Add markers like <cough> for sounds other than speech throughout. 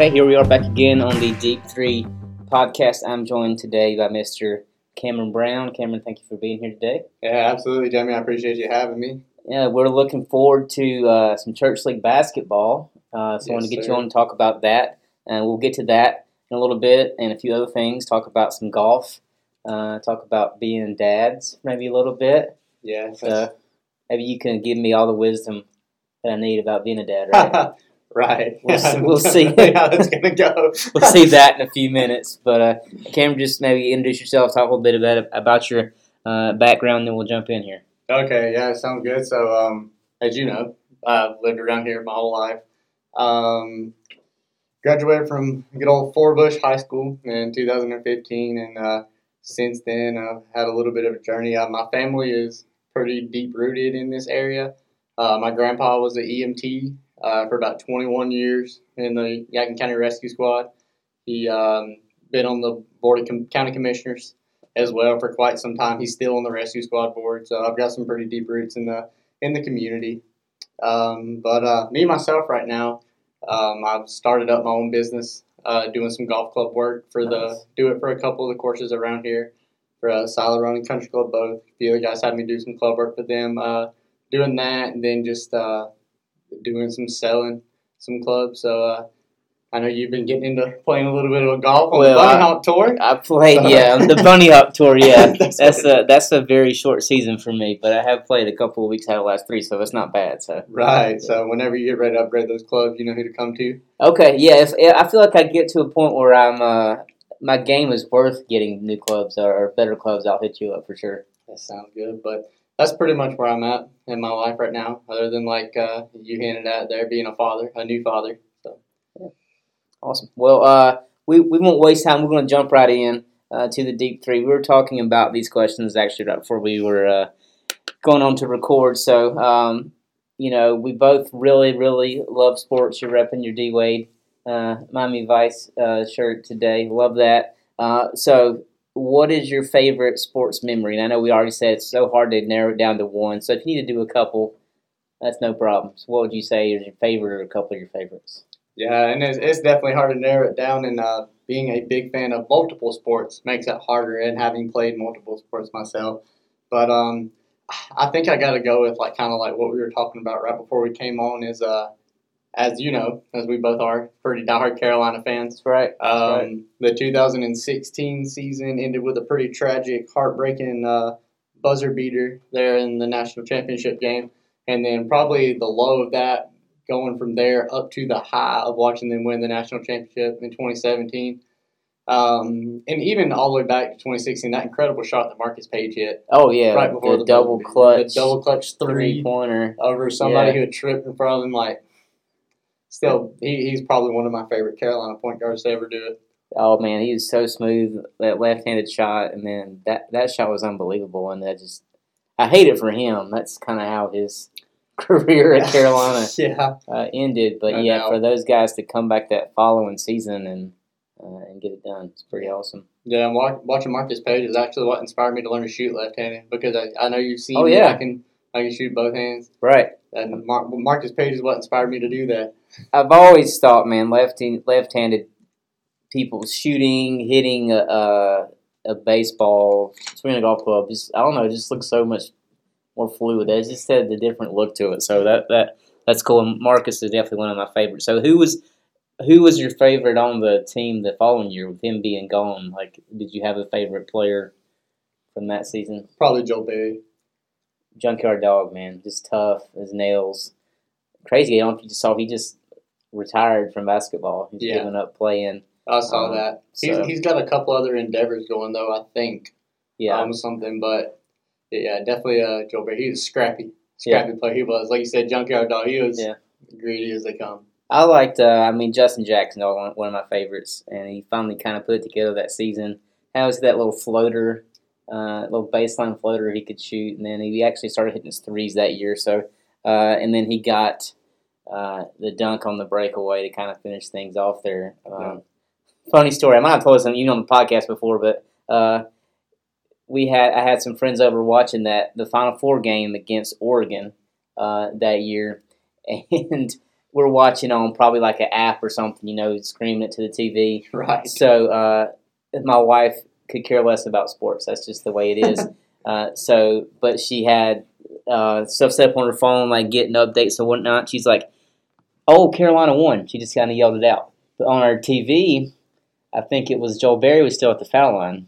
Okay, here we are back again on the Deep Three podcast. I'm joined today by Mr. Cameron Brown. Cameron, thank you for being here today. Yeah, absolutely, Jamie. I appreciate you having me. Yeah, we're looking forward to uh, some church league basketball. Uh, so I want to get sir. you on and talk about that, and we'll get to that in a little bit, and a few other things. Talk about some golf. Uh, talk about being dads, maybe a little bit. Yeah, So maybe you can give me all the wisdom that I need about being a dad. <laughs> Right? Right. We'll <laughs> see- we'll <laughs> see. how it's gonna go. <laughs> we'll see that in a few minutes. But uh, Cameron, just maybe introduce yourself, talk a little bit about about your uh, background, then we'll jump in here. Okay, yeah, sounds good. So, um, as you know, I've lived around here my whole life. Um, graduated from good old Forbush High School in 2015, and uh, since then I've had a little bit of a journey. Uh, my family is pretty deep rooted in this area. Uh, my grandpa was an EMT uh, for about 21 years in the Yadkin County Rescue Squad. He um, been on the board of com- county commissioners as well for quite some time. He's still on the rescue squad board, so I've got some pretty deep roots in the in the community. Um, but uh, me myself, right now, um, I've started up my own business, uh, doing some golf club work for the do it for a couple of the courses around here for uh, Silent Run and Country Club both. Few other guys had me do some club work for them, uh, doing that, and then just uh, doing some selling some clubs. So. Uh, I know you've been getting into playing a little bit of a golf on Well, the bunny hop tour. I played, So- yeah, on the <laughs> bunny hop tour. Yeah, <laughs> That's that's a that's a very short season for me, but I have played a couple of weeks out of the last three, so it's not bad. So Right. So whenever you get ready to upgrade those clubs, you know who to come to. okay, yeah, if, yeah, I feel like I get to a point where I'm uh, my game is worth getting new clubs or, or better clubs. I'll hit you up for sure. That sounds good. But that's pretty much where I'm at in my life right now. Other than like uh, you handed out there, being a father, a new father. So Awesome. Well, uh, we, we won't waste time. We're going to jump right in uh, to the deep three. We were talking about these questions actually right before we were uh, going on to record. So, um, you know, we both really, really love sports. You're repping your D Wade uh, Miami Vice uh, shirt today. Love that. Uh, so, what is your favorite sports memory? And I know we already said it's so hard to narrow it down to one. So, if you need to do a couple, that's no problem. So, what would you say is your favorite or a couple of your favorites? yeah, and it's, it's definitely hard to narrow it down. And uh, being a big fan of multiple sports makes it harder. And having played multiple sports myself, but um, I think I got to go with like kind of like what we were talking about right before we came on. Is uh, as you know, as we both are pretty diehard Carolina fans. That's right. Um, right. The 2016 season ended with a pretty tragic, heartbreaking uh, buzzer beater there in the national championship game. And then probably the low of that going from there up to the high of watching them win the national championship in 2017. Um, and even all the way back to 2016, that incredible shot that Marcus Paige hit Oh yeah, right before the, the, double clutch, the double clutch three three pointer. over somebody Yeah. who had tripped in front of him. Like, still, he, he's probably one of my favorite Carolina point guards to ever do it. Oh man, he was so smooth. That left-handed shot, and then that that shot was unbelievable. And that just, I hate it for him. That's kind of how his <laughs> career at <laughs> Carolina yeah, uh, ended. But I yeah, know. for those guys to come back that following season and uh, and get it done, it's pretty awesome. yeah. And wa- watching Marcus Paige is actually what inspired me to learn to shoot left-handed because I, I know you've seen Oh, me. yeah. I can I can shoot both hands, Right. and Mar- Marcus Paige is what inspired me to do that. I've always thought, man, left left-handed people shooting, hitting a, a, a baseball, swinging a golf club, just I don't know, it just looks so much more fluid. It just had the different look to it. So that that that's cool. And Marcus is definitely one of my favorites. So who was who was your favorite on the team the following year with him being gone? Like, did you have a favorite player from that season? Probably Joel Berry. Junkyard Dog, man, just tough as nails. Crazy. I don't know if you just saw he just retired from basketball. He's Yeah. giving up playing. I saw Um, that. He's, so- he's got a couple other endeavors going though. I think Yeah, um, something, but yeah, definitely uh, Joel Berry. He was scrappy, scrappy player. He was like you said, junkyard dog. He was Yeah. greedy as they come. I liked. Uh, I mean, Justin Jackson, one one of my favorites, and he finally kind of put it together that season. How was that little floater, uh, little baseline floater he could shoot, and then he actually started hitting his threes that year. So, uh, and then he got uh, the dunk on the breakaway to kind of finish things off there. Um, Funny story. I might have told this on you know on the podcast before, but uh, we had I had some friends over watching that the Final Four game against Oregon uh, that year, <laughs> and we're watching on probably like an app or something, you know, screaming it to the TV. Right. So uh, my wife could care less about sports. That's just the way it is. <laughs> uh, so, but she had uh, stuff set up on her phone, like getting updates and whatnot. She's like, "Oh, Carolina won." She just kind of yelled it out. But on our TV, I think it was Joel Berry was still at the foul line.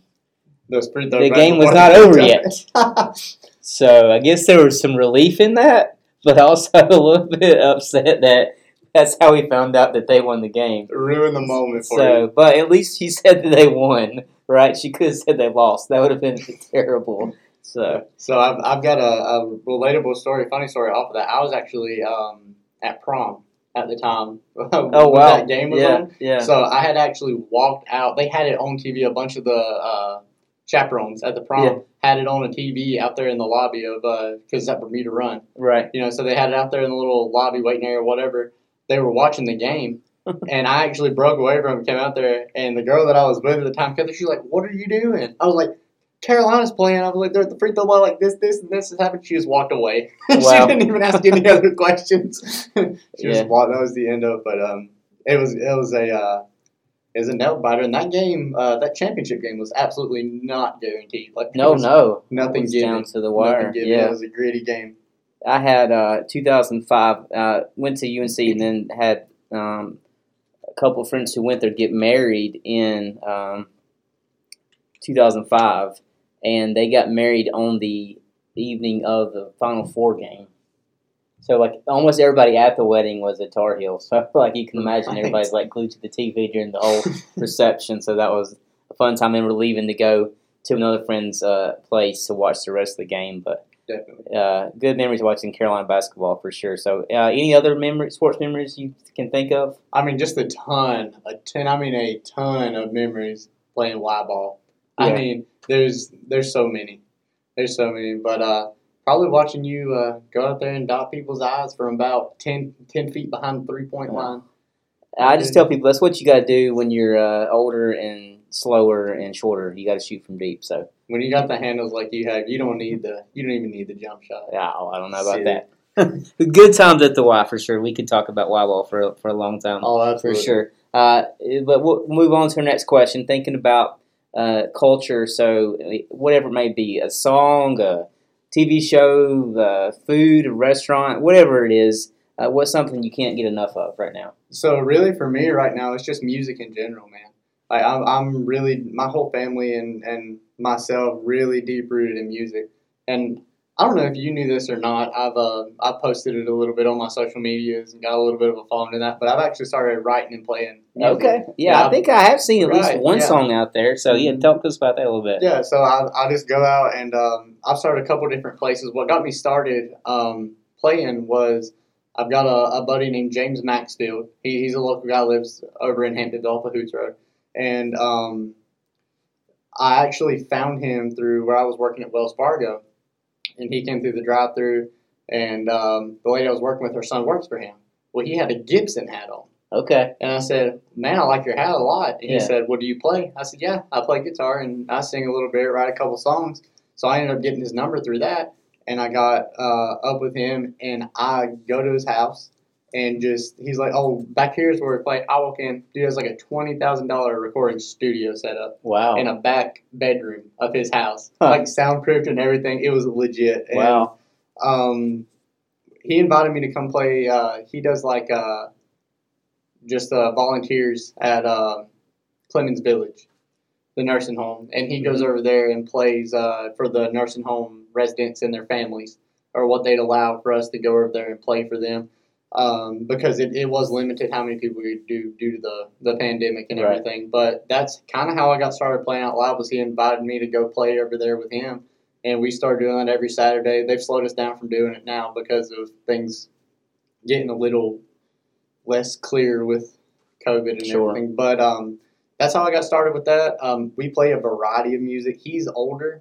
The game was not over yet. <laughs> So I guess there was some relief in that, but also <laughs> a little bit upset that that's how we found out that they won the game. Ruin the moment for So, you. but at least she <laughs> said that they won, right? She could have said they lost. That would have been terrible. So, So I've, I've got a, a relatable story, funny story off of that. I was actually um, at prom at the time. <laughs> oh wow, that game was yeah, on. yeah, So I had actually walked out. They had it on TV. A bunch of the uh, chaperones at the prom Yeah. had it on a TV out there in the lobby of because it's at Bermuda Run. right. You know, so they had it out there in the little lobby waiting area, or whatever. They were watching the game, <laughs> and I actually broke away from them, came out there, and the girl that I was with at the time, she's like, "What are you doing?" I was like. Carolina's playing. I was like, they're at the free throw line, like this, this, and this has happened. She just walked away. <laughs> Wow. she didn't even ask any other <laughs> questions. <laughs> she Yeah. just walked. That was the end of. it. But um, it was it was a uh, it was a nail biter, and that game, uh, that championship game, was absolutely not guaranteed. Like No, no, nothing It was given. down to the wire. Yeah, It was a gritty game. I had uh, 2005. Uh, went to UNC and then had um, a couple of friends who went there get married in um, 2005, and they got married on the evening of the Final Four game. So like almost everybody at the wedding was at Tar Heel. <laughs> So I feel like you can imagine everybody's like glued to the TV during the whole <laughs> reception. So that was a fun time. And we're leaving to go to another friend's uh, place to watch the rest of the game. But Definitely. uh, good memories watching Carolina basketball for sure. So, uh, any other memory, sports memories you can think of? I mean, just a ton, a ton. I mean, a ton of memories playing Y ball. I Yeah. mean, there's there's so many, there's so many. But uh, probably watching you uh, go out there and dot people's eyes from about 10, 10 feet behind the three point Yeah. line. I just tell people that's what you got to do when you're uh, older and slower and shorter. You got to shoot from deep. So, When you got the handles like you have, you don't need the you don't even need the jump shot. yeah, I don't know about See. that. <laughs> good times at the Y for sure. We could talk about Y ball for for a long time. Oh, absolutely. for sure. Uh, but we'll move on to our next question. Thinking about uh, culture, so whatever it may be, a song, a TV show, uh, food, a restaurant, whatever it is. Uh, what's something you can't get enough of right now? So really, for me right now, it's just music in general, man. Like I'm, I'm really my whole family and and myself really deep rooted in music. And I don't know if you knew this or not. I've uh, I posted it a little bit on my social medias and got a little bit of a following in that. But I've actually started writing and playing. music. Okay, yeah, Yeah. I think I have seen at least one yeah. song out there. So yeah, Mhm. talk to us about that a little bit. Yeah, so I, I just go out and um, I've started a couple different places. What got me started um, playing was I've got a, a buddy named James Maxfield. He, he's a local guy, lives over in Hampton, off of Hoots Road. And um, I actually found him through where I was working at Wells Fargo. And he came through the drive through, and um, the lady I was working with, her son works for him. Well, he had a Gibson hat on. Okay, And I said, Man, I like your hat a lot. And Yeah. he said, What do you play? I said, Yeah, I play guitar and I sing a little bit, write a couple songs. So I ended up getting his number through that. And I got uh, up with him and I go to his house and just, he's like, Oh, back here's where we play. I walk in, dude has like a $20,000 recording studio set up wow, in a back bedroom of his house, Huh. like soundproofed and everything. It was legit. And, wow, um, he invited me to come play. Uh, he does like uh, just uh, volunteers at uh, Clemens Village, the nursing home, and he goes over there and plays uh, for the nursing home residents and their families, or what they'd allow for us to go over there and play for them. Um, because it, it was limited how many people we could do due to the, the pandemic and Right. everything. But that's kind of how I got started playing out loud. Was he invited me to go play over there with him, and we started doing that every Saturday. They've slowed us down from doing it now because of things getting a little less clear with COVID and Sure. everything. But um, that's how I got started with that. Um, we play a variety of music. He's older.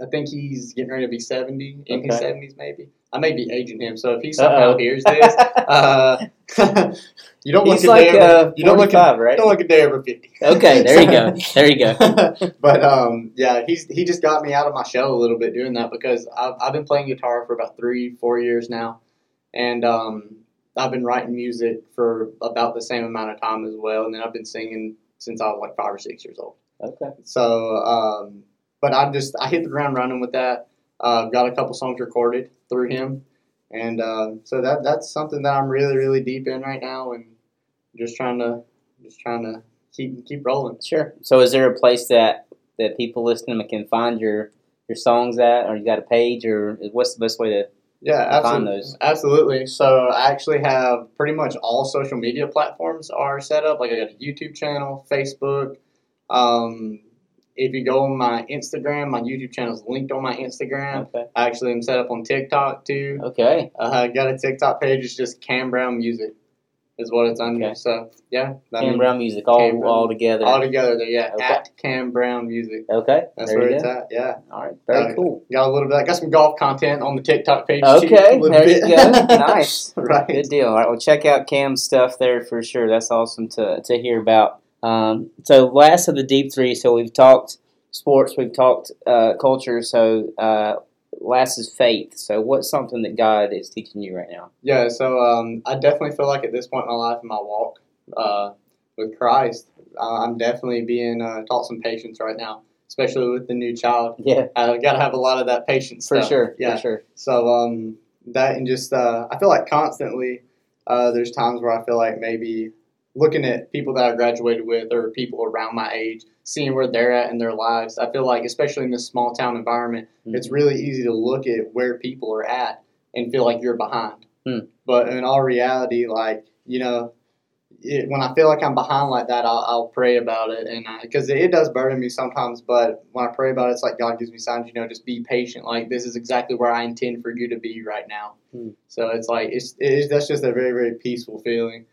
I think he's getting ready to be seventy in his seventies, maybe. I may be aging him. So if he somehow Uh-oh. hears this, <laughs> uh, <laughs> you don't look he's a like day over, uh, you don't look a, forty-five, right? don't look a day over fifty. Okay, there you go, <laughs> there you go. but um, yeah, he's he just got me out of my shell a little bit doing that because I've, I've been playing guitar for about three, four years now, and um, I've been writing music for about the same amount of time as well, and then I've been singing since I was like five or six years old. Okay. So, um, but I just I hit the ground running with that. Uh, got a couple songs recorded through him, and uh, so that that's something that I'm really really deep in right now, and just trying to just trying to keep keep rolling. Sure. So, is there a place that that people listening can find your your songs at, or you got a page, or what's the best way to Yeah, absolutely. those? Absolutely. So I actually have pretty much all social media platforms are set up. Like I got a YouTube channel, Facebook. Um, if you go on my Instagram, my YouTube channel is linked on my Instagram. Okay. I actually am set up on TikTok too. Okay. Uh, I got a TikTok page. It's just Cam Brown Music, is what it's under. Okay. So yeah, Cam Brown Music, all Cam Brown. all together. all together there. Yeah, Okay. at Cam Brown Music. okay. That's there where it's go. at. Yeah, All right. Very Uh, cool. got a little bit. I got some golf content on the TikTok page. too, Okay, little there you go. <laughs> Nice. right. Good deal. All right. Well, check out Cam's stuff there for sure. That's awesome to, to hear about. Um, so, last of the deep three. So, we've talked sports, we've talked uh, culture. So, uh, last is faith. So, what's something that God is teaching you right now? Yeah, so um, I definitely feel like at this point in my life, in my walk uh, with Christ, I'm definitely being uh, taught some patience right now, especially with the new child. Yeah, I've got to have a lot of that patience. for stuff. sure. Yeah. For sure. So um, that and just uh, I feel like constantly uh, there's times where I feel like maybe looking at people that I graduated with or people around my age, seeing where they're at in their lives. I feel like especially in this small town environment, Mhm. it's really easy to look at where people are at and feel like you're behind. Hmm. But in all reality, like you know. It, when I feel like I'm behind like that, I'll, I'll pray about it, and because it, it does burden me sometimes. But when I pray about it, it's like God gives me signs. You know, just be patient. Like this is exactly where I intend for you to be right now. Hmm. So it's like it's, it is that's just a very very peaceful feeling.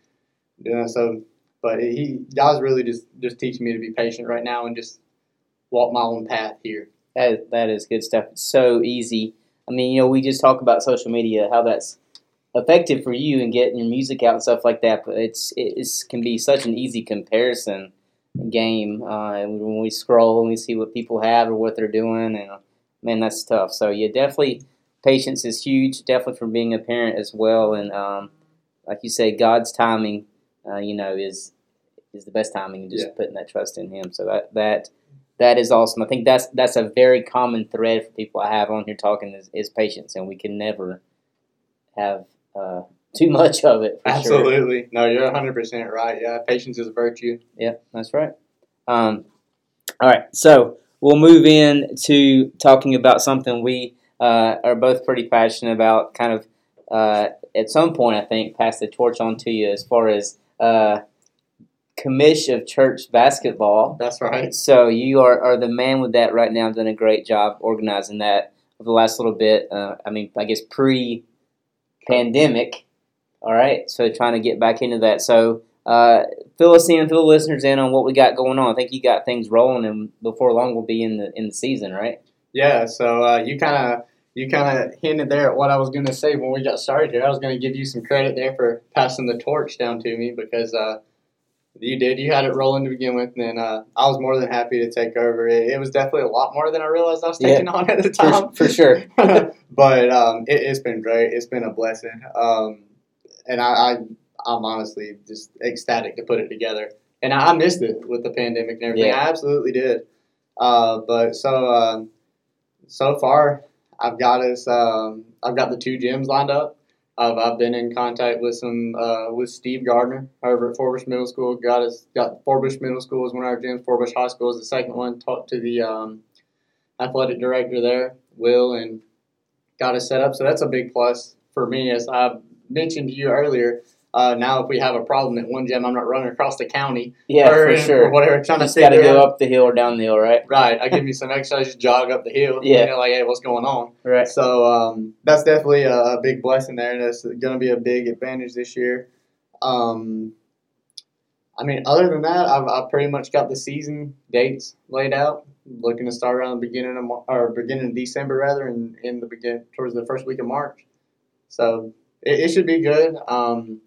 Know, so but he God's really just just teaching me to be patient right now and just walk my own path here. That, that is good stuff. It's so easy. I mean, you know, we just talk about social media, how that's effective for you and getting your music out and stuff like that. But it's it can be such an easy comparison game uh, when we scroll and we see what people have or what they're doing, and man, that's tough. So yeah, definitely patience is huge. Definitely for being a parent as well, and um, like you say, God's timing, uh, you know, is is the best timing. and Just Yeah. putting that trust in Him. So that that that is awesome. I think that's that's a very common thread for people I have on here talking is, is patience, and we can never have uh, too much of it. For Sure. Absolutely, no, you're 100 percent right. Yeah, patience is a virtue. Yeah, that's right. Um, all right, so we'll move in to talking about something we uh, are both pretty passionate about. Kind of uh, at some point, I think, pass the torch on to you as far as uh, commish of church basketball. That's right. So you are, are the man with that right now. Done a great job organizing that over the last little bit. Uh, I mean, I guess pre-pandemic. All right, so trying to get back into that. So uh, fill us in, fill the listeners in on what we got going on. I think you got things rolling, and before long we'll be in the in the season, right? Yeah, so uh, you kind of you kind of hinted there at what I was going to say when we got started here. I was going to give you some credit there for passing the torch down to me because uh, you did. You had it rolling to begin with, and then uh, I was more than happy to take over. It, it was definitely a lot more than I realized I was Yeah. taking on at the For, time. for sure. <laughs> but um, it, it's been great. It's been a blessing, um, and I, I I'm honestly just ecstatic to put it together. And I, I missed it with the pandemic and everything. Yeah. I absolutely did. Uh, but so um, so far, I've got us. Um, I've got the two gyms lined up. I've, I've been in contact with some uh, with Steve Gardner over at Forbush Middle School. Got us got Forbush Middle School is one of our gyms. Forbush High School is the second one. Talked to the um, athletic director there, Will, and got us set up. So that's a big plus for me. As I mentioned to you earlier, uh, now if we have a problem at one gym, I'm not running across the county Yeah, or, for sure. or <laughs> whatever, trying Just to got to go up the hill or down the hill, right? Right, I give <laughs> you some exercise, jog up the hill. Yeah. you know, like hey, what's going on? Right. So um, that's definitely a, a big blessing there, and that's going to be a big advantage this year. Um, I mean, other than that, I've, I've pretty much got the season dates laid out. Looking to start around the beginning of or beginning of December rather, and in the begin towards the first week of March. So it, it should be good. Um,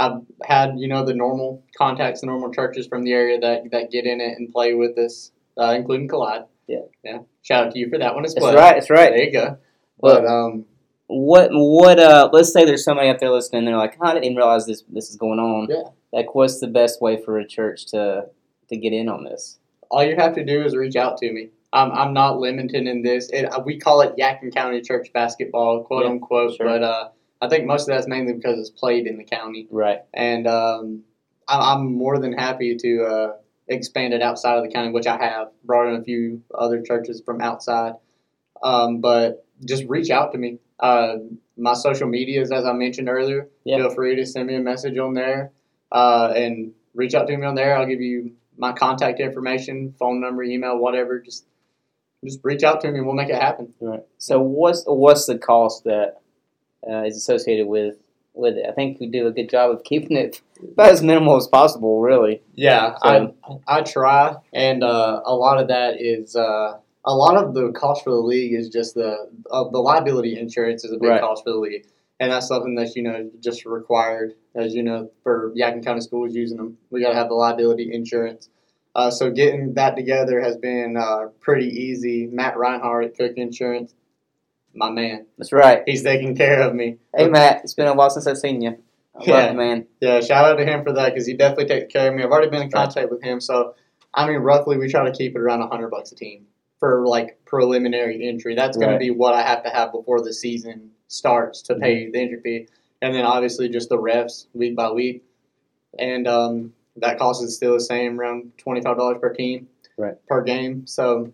I've had you know the normal contacts, the normal churches from the area that that get in it and play with us, uh, including Collide. Yeah. yeah. Shout out to you for that one as well. That's right. That's right. There you go. Well- But um, what what uh let's say there's somebody out there listening they're like oh, I didn't even realize this this is going on. Yeah. Like what's the best way for a church to to get in on this? All you have to do is reach out to me. I'm, I'm not limited in this. It, we call it Yadkin County Church basketball, quote Yeah, unquote. sure. But uh, I think most of that's mainly because it's played in the county. Right. and um, I, I'm more than happy to uh, expand it outside of the county, which I have brought in a few other churches from outside. Um, but just reach out to me. Uh, my social medias, as I mentioned earlier, Yeah. feel free to send me a message on there uh, and reach out to me on there. I'll give you my contact information, phone number, email, whatever. Just just reach out to me and we'll make it happen. Right. So what's what's the cost that uh, is associated with with it? I think we do a good job of keeping it <laughs> about as minimal as possible. Really. Yeah, So- I I try, and uh, a lot of that is uh, a lot of the cost for the league is just the uh, the liability insurance is a big Right. cost for the league, and that's something that you know just required as you know for Yadkin County schools using them. We got to have the liability insurance. Uh, so getting that together has been uh, pretty easy. Matt Reinhardt Cook Insurance, my man, That's right. he's taking care of me. Hey Matt, it's been a while since I've seen you. I love Yeah. you, man. Yeah, shout out to him for that because he definitely takes care of me. I've already been in contact with him, so I mean, roughly we try to keep it around hundred bucks a team for like preliminary entry. That's going Right. to be what I have to have before the season starts to pay Mm-hmm. the entry fee, and then obviously just the refs week by week, and um, that cost is still the same, around twenty five dollars per team, Right. per game. So.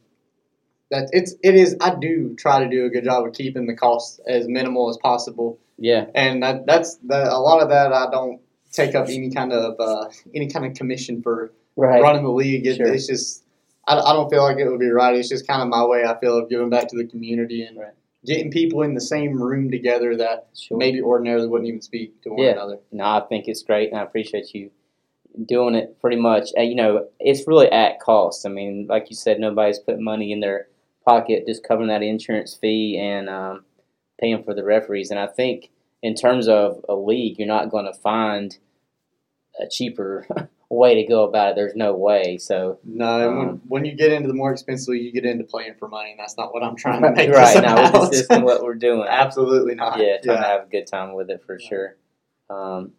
That it's it is I do try to do a good job of keeping the costs as minimal as possible Yeah. and that, that's the, a lot of that. I don't take up any kind of uh, any kind of commission for Right. running the league. It, Sure. It's just I, I don't feel like it would be right. It's just kind of my way. I feel of giving back to the community and Right. getting people in the same room together that Sure. maybe ordinarily wouldn't even speak to one Yeah. another. No, I think it's great, and I appreciate you doing it pretty much. You know, it's really at cost. I mean, like you said, nobody's putting money in their pocket, just covering that insurance fee and um, paying for the referees. And I think in terms of a league, you're not going to find a cheaper <laughs> way to go about it. There's no way. So No, when, Um, when you get into the more expensive, league, you get into playing for money, and that's not what I'm trying to <laughs> make. right now, this isn't what we're doing. <laughs> Absolutely not. yeah, trying to have a good time with it for sure. Um,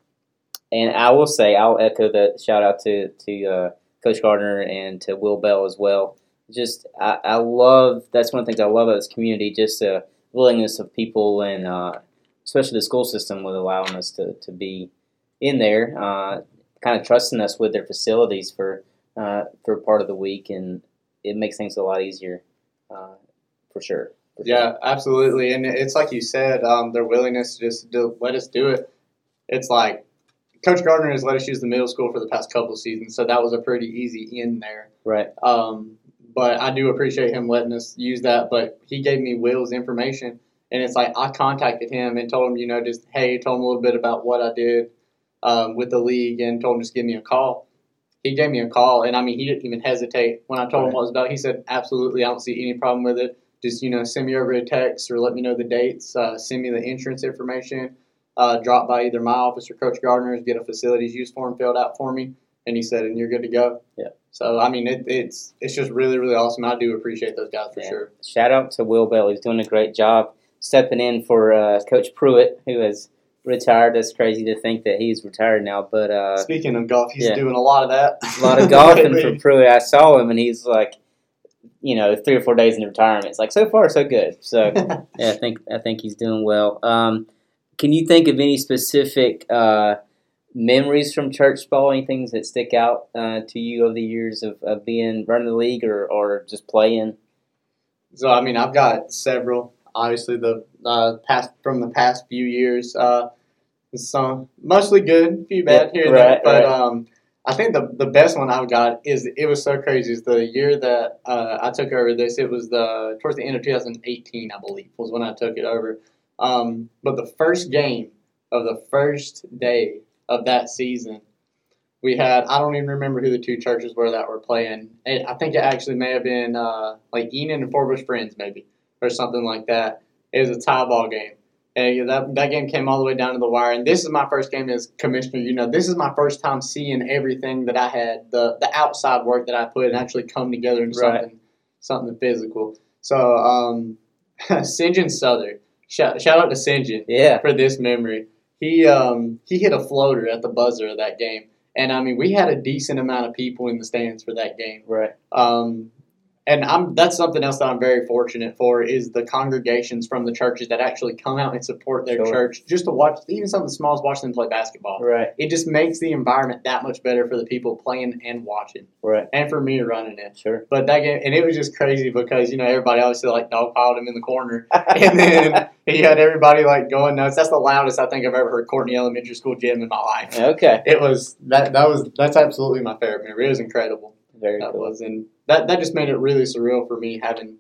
and I will say, I'll echo the shout out to to uh, Coach Gardner and to Will Bell as well. Just I, I love that's one of the things I love about this community. Just the willingness of people and uh, especially the school system with allowing us to, to be in there, uh, kind of trusting us with their facilities for uh, for part of the week, and it makes things a lot easier uh, for sure. For sure. Yeah, absolutely, and it's like you said, um, their willingness to just do, let us do it. It's like Coach Gardner has let us use the middle school for the past couple of seasons, so that was a pretty easy in there. right. Um, but I do appreciate him letting us use that. But he gave me Will's information, and it's like I contacted him and told him, you know, just hey, told him a little bit about what I did um, with the league, and told him just give me a call. He gave me a call, and I mean, he didn't even hesitate when I told him what it was about. He said, absolutely, I don't see any problem with it. Just you know, send me over a text or let me know the dates. Uh, send me the insurance information. Uh, drop by either my office or Coach Gardner's, get a facilities use form filled out for me, and he said, and you're good to go. Yeah. So I mean, it, it's it's just really really awesome. I do appreciate those guys for Yeah. sure. Shout out to Will Bell. He's doing a great job stepping in for uh, Coach Pruitt, who has retired. That's crazy to think that he's retired now, but uh, Speaking of golf, he's yeah. doing a lot of that. a lot of golfing <laughs> for Pruitt. I saw him, and he's like, you know, three or four days into retirement. It's like so far so good. So <laughs> yeah, I think I think he's doing well. Um, can you think of any specific uh, memories from church ball? Any things that stick out uh, to you over the years of, of being running the league or, or just playing? So I mean, I've got several. Obviously, the uh, past from the past few years, uh, some mostly good, few bad Yeah, here and right, there. But right. um, I think the the best one I've got is it was so crazy. Is the year that uh, I took over this. It was the towards the end of 2018, I believe, was when I took it over. Um, but the first game of the first day of that season, we had I don't even remember who the two churches were that were playing. It, I think it actually may have been uh, like Enon and Forbush Friends, maybe or something like that. It was a tie ball game. And that, that game came all the way down to the wire. And this is my first game as commissioner. You know, this is my first time seeing everything that I had, the, the outside work that I put and actually come together into Right. something something physical. So, um, <laughs> St. John Southern shout, shout out to Sinjin Yeah. for this memory. He um he hit a floater at the buzzer of that game, and I mean we had a decent amount of people in the stands for that game. Right. Um, and I'm that's something else that I'm very fortunate for is the congregations from the churches that actually come out and support their Sure. church just to watch even something small as watch them play basketball. Right. It just makes the environment that much better for the people playing and watching, Right. and for me running it. Sure. But that game, and it was just crazy because you know everybody obviously like dogpiled him in the corner, <laughs> and then he had everybody like going nuts. That's the loudest I think I've ever heard Courtney Elementary School gym in my life. Okay. It was that that was that's absolutely my favorite memory. It was incredible. Very That cool. was and that that just made it really surreal for me having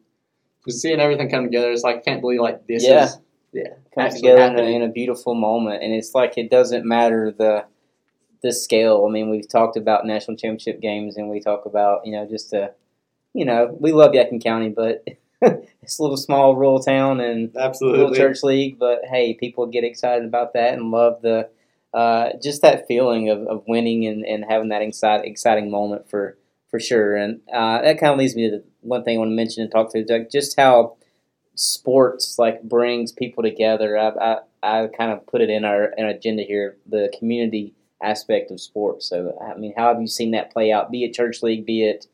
just seeing everything come together. It's like I can't believe like this Yeah. is yeah Come actually together in a, happening. in a beautiful moment, and it's like it doesn't matter the the scale. I mean, we've talked about national championship games, and we talk about you know just a you know we love Yadkin County, but <laughs> it's a little small rural town and absolutely little church league. But hey, people get excited about that and love the uh, just that feeling of, of winning and, and having that exciting exciting moment for for sure. And uh, that kind of leads me to one thing I want to mention and talk to like just how sports like brings people together. I, I, I kind of put it in our, in our agenda here, the community aspect of sports. So I mean, how have you seen that play out? Be it church league, be it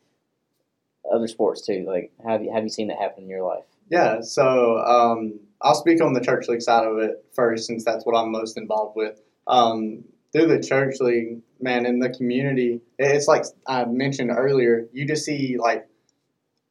other sports too. Like, have you have you seen that happen in your life? Yeah, so um, I'll speak on the church league side of it first, since that's what I'm most involved with. Um, through the church league, man, in the community, it's like I mentioned earlier. You just see like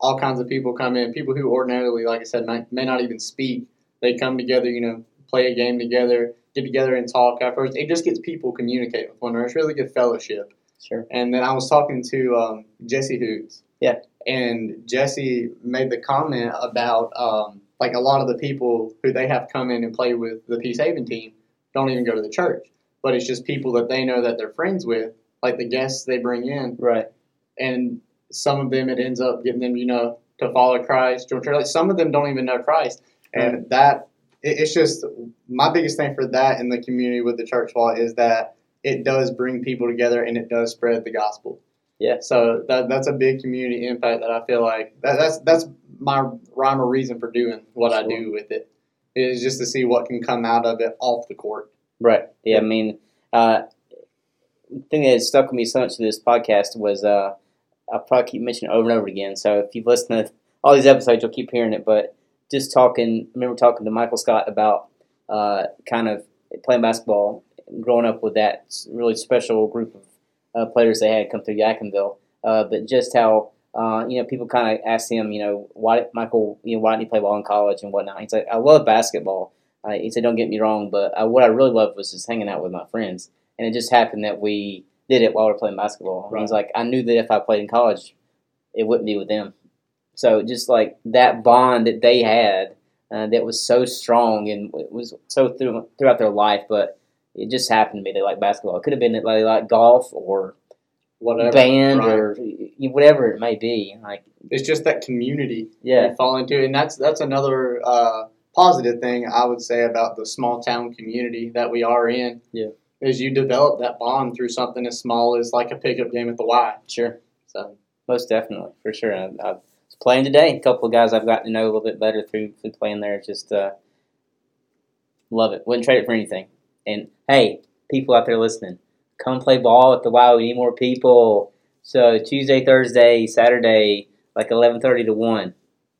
all kinds of people come in, people who ordinarily, like I said, might, may not even speak. They come together, you know, play a game together, get together and talk afterwards. It just gets people communicating with one another. It's really good fellowship. Sure. And then I was talking to um, Jesse Hoots. Yeah. And Jesse made the comment about um, like a lot of the people who they have come in and play with the Peace Haven team don't even go to the church, but it's just people that they know that they're friends with, like the guests they bring in, Right. and some of them it ends up getting them, you know, to follow Christ, join church. Like some of them don't even know Christ, and that it, it's just my biggest thing for that in the community with the church law is that it does bring people together and it does spread the gospel. Yeah. So that that's a big community impact that I feel like that, that's that's my rhyme or reason for doing what I do with it is just to see what can come out of it off the court. Right. Yeah. I mean, uh, the thing that stuck with me so much to this podcast was uh, I'll probably keep mentioning it over and over again. So if you've listened to all these episodes, you'll keep hearing it. But just talking, I remember talking to Michael Scott about uh, kind of playing basketball, growing up with that really special group of uh, players they had come through Yadkinville. Uh, but just how uh, you know people kind of asked him, you know, why did Michael, you know, why didn't he play ball in college and whatnot? He's like, I love basketball. Uh, he said, "Don't get me wrong, but uh, what I really loved was just hanging out with my friends." And it just happened that we did it while we were playing basketball. And He's like, "I knew that if I played in college, it wouldn't be with them." So just like that bond that they had, uh, that was so strong and it was so through, throughout their life, but it just happened to be they like basketball. It could have been that they like golf or Whatever band right. or whatever it may be. Like, it's just that community yeah, you fall into, and that's that's another uh, positive thing I would say about the small town community that we are in. Yeah. is you develop that bond through something as small as like a pickup game at the Y. sure. So Most definitely, for sure. I, I was playing today. A couple of guys I've gotten to know a little bit better through, through playing there. Just uh, love it. Wouldn't trade it for anything. And hey, people out there listening, come play ball at the Y. We need more people. So Tuesday, Thursday, Saturday, like eleven thirty to one,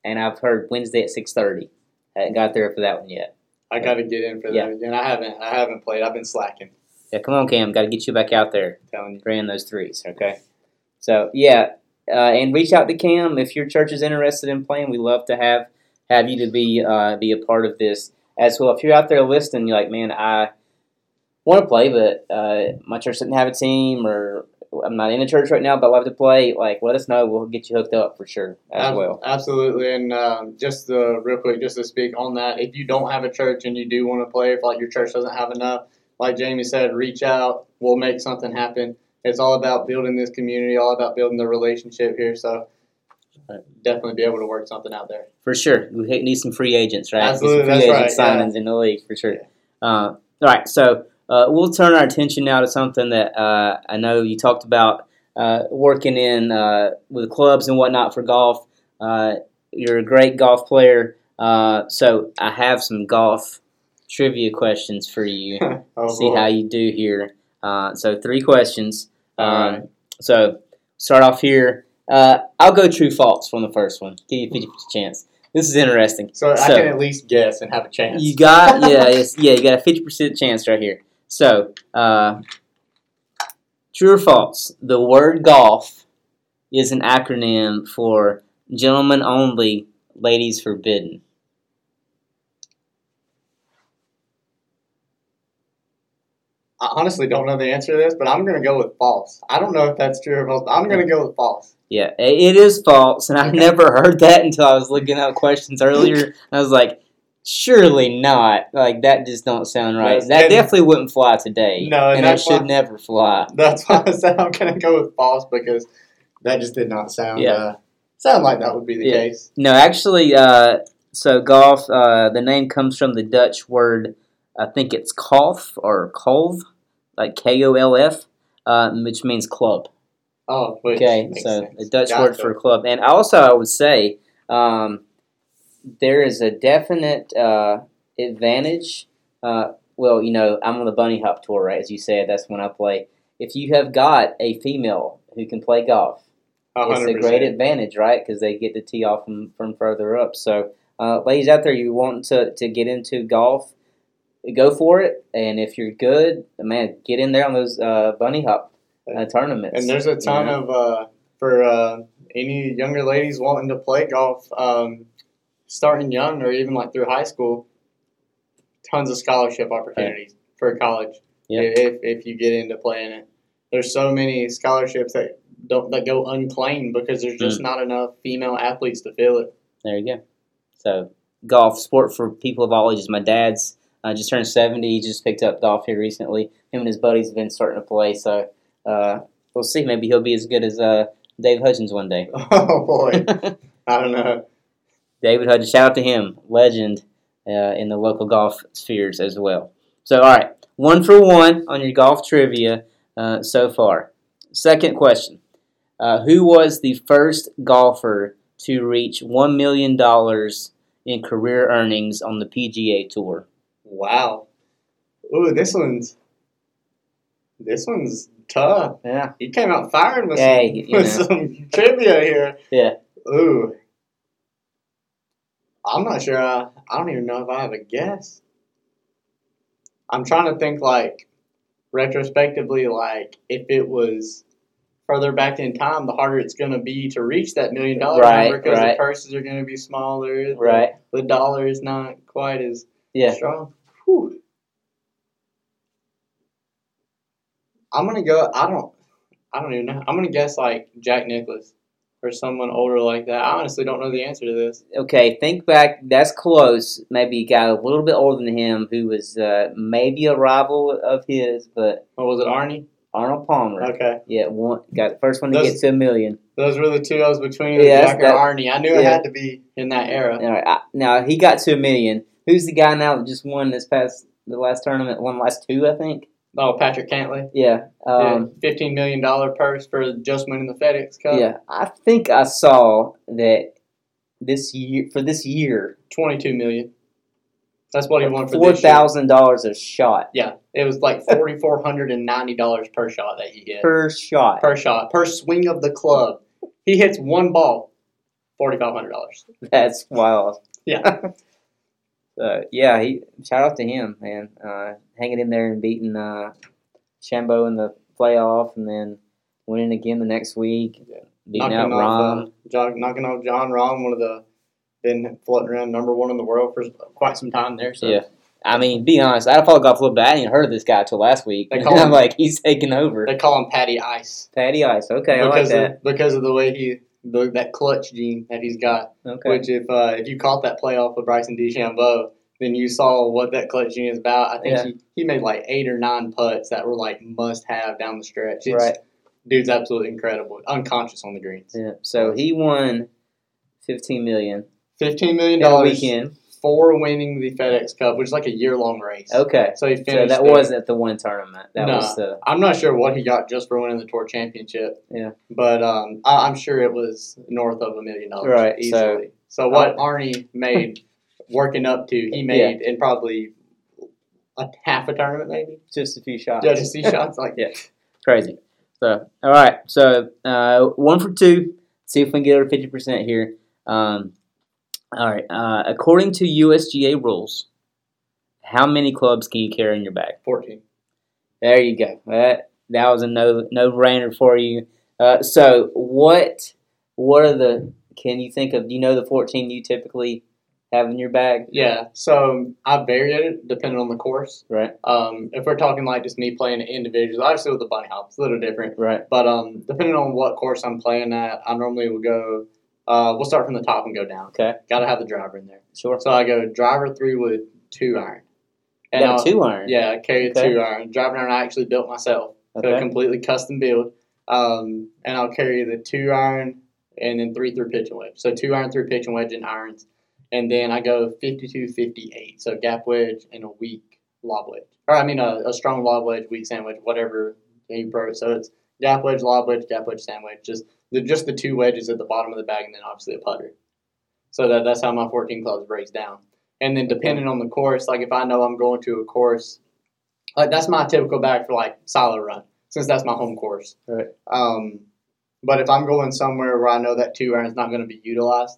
and I've heard Wednesday at six thirty. Haven't got there for that one yet. I got to get in for that Yeah. again. I haven't I haven't played. I've been slacking. Yeah, come on, Cam. Got to get you back out there. I'm telling you. ran those threes. Okay, so yeah, uh, and reach out to Cam if your church is interested in playing. We love to have have you to be uh, be a part of this as well. If you're out there listening, you're like, man, I want to play, but uh, my church doesn't have a team, or I'm not in a church right now, but I love to play. Like, let us know. We'll get you hooked up for sure as Ab- well. Absolutely, and um, just real quick, just to speak on that, if you don't have a church and you do want to play, if like your church doesn't have enough, like Jamie said, reach out. We'll make something happen. It's all about building this community, all about building the relationship here. So definitely be able to work something out there. For sure. We need some free agents, right? Need Absolutely, some free that's agent right, yeah. in the league, for sure. Uh, all right, so uh, we'll turn our attention now to something that uh, I know you talked about uh, working in uh, with clubs and whatnot for golf. Uh, you're a great golf player. Uh, so I have some golf trivia questions for you. <laughs> oh, See boy. how you do here. Uh, so three questions. Um, Alright. So start off here. Uh, I'll go true false from the first one. Give you a fifty percent chance. This is interesting. so I can at least guess and have a chance. You got <laughs> yeah yeah you got a fifty percent chance right here. So uh, true or false? The word golf is an acronym for gentlemen only, ladies forbidden. I honestly don't know the answer to this, but I'm going to go with false. I don't know if that's true or false. But I'm going to go with false. Yeah, it is false, and I never heard that until I was looking up questions earlier. <laughs> I was like, surely not. Like that just don't sound right. Yes, That definitely wouldn't fly today. No, and and it should why- never fly. That's why I said I'm going to go with false because that just did not sound Yeah. uh, sound like that would be the Yeah. case. No, actually, uh, so golf. Uh, the name comes from the Dutch word. I think it's kolf or kolv, like K O L F, uh, which means club. Oh, Okay, so sense. the Dutch word for club, and also I would say um, there is a definite uh, advantage. Uh, well, you know, I'm on the bunny hop tour, right? As you said, that's when I play. If you have got a female who can play golf, A it's a great advantage, right? Because they get to tee off from, from further up. So, uh, ladies out there, you want to, to get into golf, go for it. And if you're good, man, get in there on those uh, bunny hop uh, tournaments. And there's a ton Yeah. of uh, for uh, any younger ladies wanting to play golf, um, starting young or even like through high school. Tons of scholarship opportunities for college Yeah. if if you get into playing it. There's so many scholarships that don't that go unclaimed because there's just Mm. not enough female athletes to fill it. There you go. So, golf sport for people of all ages. My dad's uh, just turned seventy. He just picked up golf here recently. Him and his buddies have been starting to play. So, uh, we'll see. Maybe he'll be as good as uh, Dave Hutchins one day. <laughs> Oh boy, <laughs> I don't know. David Hutchins, shout out to him, legend uh, in the local golf spheres as well. So, all right, one for one on your golf trivia uh, so far. Second question: uh, Who was the first golfer to reach one million dollars in career earnings on the PGA Tour? Wow. Ooh, this one's this one's tough. Yeah, He came out firing with, Hey, some, with know. some trivia here. Yeah. Ooh. I'm not sure. I, I don't even know if I have a guess. I'm trying to think like retrospectively, like if it was further back in time, the harder it's going to be to reach that million dollar Right, number because right. the purses are going to be smaller. the- right. The, dollar is not quite as Yeah, strong. Whew. I'm gonna go. I don't. I don't even know. I'm gonna guess like Jack Nicklaus or someone older like that. I honestly don't know the answer to this. okay, think back. That's close. Maybe a guy a little bit older than him who was uh, maybe a rival of his, but What was it, Arnie? Arnold Palmer. Okay, Yeah, one got the first one to Those- get to a million. those were the two I was between. Yeah, Jack that- Arnie. I knew it had to be in that era. All right, I, now he got to a million. Who's the guy now that just won this past the last tournament? Won last two, I think. Oh, Patrick Cantlay. Yeah, um, yeah, fifteen million dollar purse for just winning the FedEx Cup. yeah. I think I saw that this year for this year, twenty-two million. That's what he won for four this year. dollars a shot Yeah, it was like forty four hundred and ninety dollars per shot that you get. per shot. per shot, per swing of the club. He hits one ball, forty five hundred dollars. That's wild. Yeah. <laughs> So yeah, he shout out to him, man. Uh, hanging in there and beating uh, Shambo in the playoff, and then winning again the next week, Yeah. beating out off, uh, John, knocking off Jon Rahm, one of the been floating around number one in the world for quite some time there. So Yeah. I mean, be honest, I followed golf a little bit. I didn't even heard of this guy till last week. They <laughs> call I'm him- like, he's taking over. they call him Patty Ice Patty Ice. Okay, I like that. of, because of the way he the, that clutch gene that he's got. Okay. Which if uh, if you caught that playoff with Bryson DeChambeau, then you saw what that clutch gene is about. I think Yeah. he, he made like eight or nine putts that were like must have down the stretch. It's, Right. Dude's absolutely incredible. Unconscious on the greens. Yeah. So he won fifteen million. Fifteen million dollars weekend. For winning the FedEx Cup, which is like a year long race. Okay. So he finished. So that there. wasn't the one tournament. That No. was the I'm not sure what he got just for winning the tour championship. Yeah. But um, I, I'm sure it was north of a million dollars. Right, so- Easily. So, what Arnie made working up to, he made in probably a half a tournament, maybe. Just a few shots. Yeah, just these shots like <laughs> Yeah. Crazy. So, all right. So, uh, one for two. See if we can get over fifty percent here. Um, all right. Uh, according to USGA rules, how many clubs can you carry in your bag? 14. There you go. That that was a no no brainer for you. Uh, so, what what are the? Can you think of? Do you know the fourteen you typically have in your bag? Yeah, so I vary it depending on the course. Right. Um, if we're talking like just me playing individuals, obviously with the bunny hop, it's a little different. Right. But um, depending on what course I'm playing at, I normally will go. Uh, we'll start from the top and go down. Okay. Got to have the driver in there. Sure. So I go driver three wood, two iron. You got I'll- a two iron. Yeah, I carry a Okay. two iron. Driver iron I actually built myself. So a completely custom build. Um, and I'll carry the two iron and then three through pitch and wedge. So two iron through pitch and wedge and irons. And then I go 52 58. So gap wedge and a weak lob wedge. Or I mean a, a strong lob wedge, weak sand wedge, whatever you prefer. So it's gap wedge, lob wedge, gap wedge, sand wedge. Just the just the two wedges at the bottom of the bag and then obviously a putter. So that, that's how my 14 clubs breaks down. And then depending on the course, like if I know I'm going to a course, like that's my typical bag for like silo run, since that's my home course. Right. Um, but if I'm going somewhere where I know that two iron is not going to be utilized,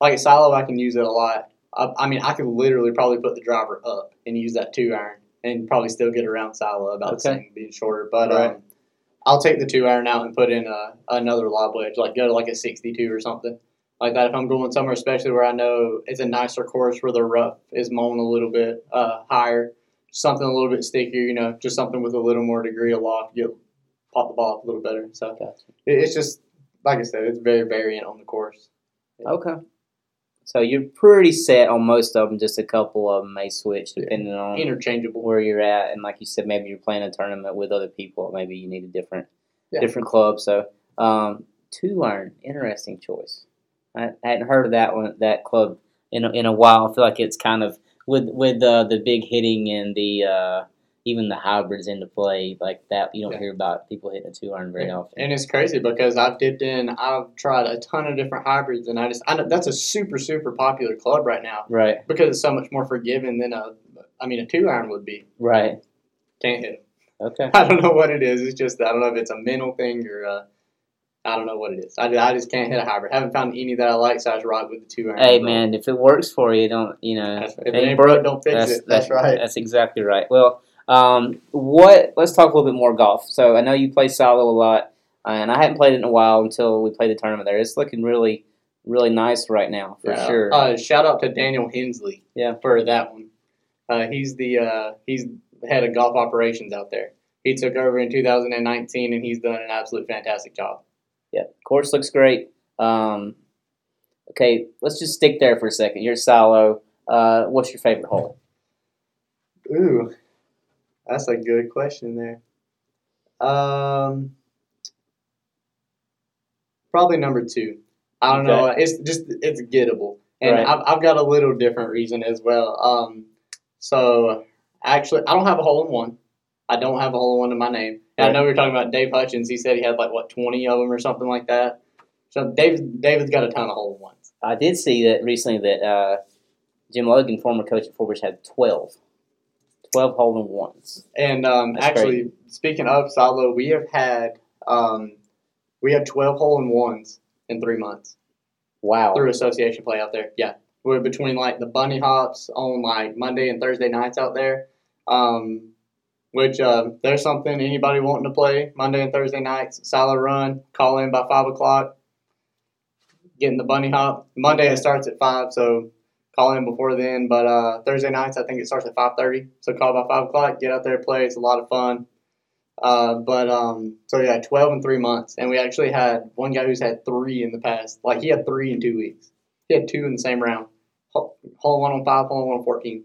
like at silo, I can use it a lot. I, I mean, I could literally probably put the driver up and use that two iron and probably still get around silo about the same, being shorter. But Right. um, I'll take the two iron out and put in a, another lob wedge, like go to like a 62 or something like that. If I'm going somewhere, especially where I know it's a nicer course where the rough is mown a little bit uh, higher, something a little bit stickier, you know, just something with a little more degree of loft, you'll pop the ball up a little better. So Gotcha. it- it's just like I said, it's very variant on the course. Okay. So you're pretty set on most of them. Just a couple of them may switch Yeah. depending on Interchangeable. where you're at, and like you said, maybe you're playing a tournament with other people. Maybe you need a different, Yeah. different club. So, um, two iron, interesting choice. I, I hadn't heard of that one, that club in a, in a while. I feel like it's kind of with with uh, the big hitting and the uh, even the hybrids into play like that. You don't Yeah. hear about people hitting a two iron very often. And it's crazy because I've dipped in, I've tried a ton of different hybrids, and I just, I know that's a super, super popular club right now Right, because it's so much more forgiving than a, I mean, a two iron would be. right, Can't hit okay. <laughs> I don't know what it is. It's just, I don't know if it's a mental thing or, uh, I don't know what it is. I, I just can't hit a hybrid. haven't found any that I like, so I just rock with the two iron. Hey man, if it works for you, don't you know? That's, if it it ain't broke, don't fix it. That's, right. That's exactly right. Well, um, what? Let's talk a little bit more golf. So I know you play Silo a lot, and I hadn't played it in a while until we played the tournament there. It's looking really, really nice right now for Yeah. sure. Uh, shout out to Daniel Hensley. Yeah. For that one. Uh, he's the uh, he's the head of golf operations out there. He took over in 2019, and he's done an absolute fantastic job. yeah, course looks great. Um, okay, let's just stick there for a second. You're Silo. Uh, what's your favorite hole? Ooh, that's a good question there. Um, probably number two. I don't know. It's just it's gettable, and Right. I've, I've got a little different reason as well. Um, so actually, I don't have a hole in one. I don't have a hole in one in my name. And I know we were talking about Dave Hutchins. He said he had like what twenty of them or something like that. So Dave David's got a ton of hole in ones. I did see that recently that uh, Jim Logan, former coach at Forbush, had 12. 12 hole in ones. And um, That's actually, speaking of Silo, we have had um, we have twelve hole in ones in three months Wow. through association play out there. Yeah, we're between like the bunny hops on like Monday and Thursday nights out there. Um, which uh, there's something anybody wanting to play Monday and Thursday nights, silo run, call in by five o'clock, getting the bunny hop. Monday it starts at five, so call in before then. But uh, Thursday nights I think it starts at five thirty, so call by five o'clock, get out there, play. It's a lot of fun. Uh, but um, so yeah, twelve and three months, and we actually had one guy who's had three in the past. Like he had three in two weeks. He had two in the same round. Hole one on five, hole one on fourteen.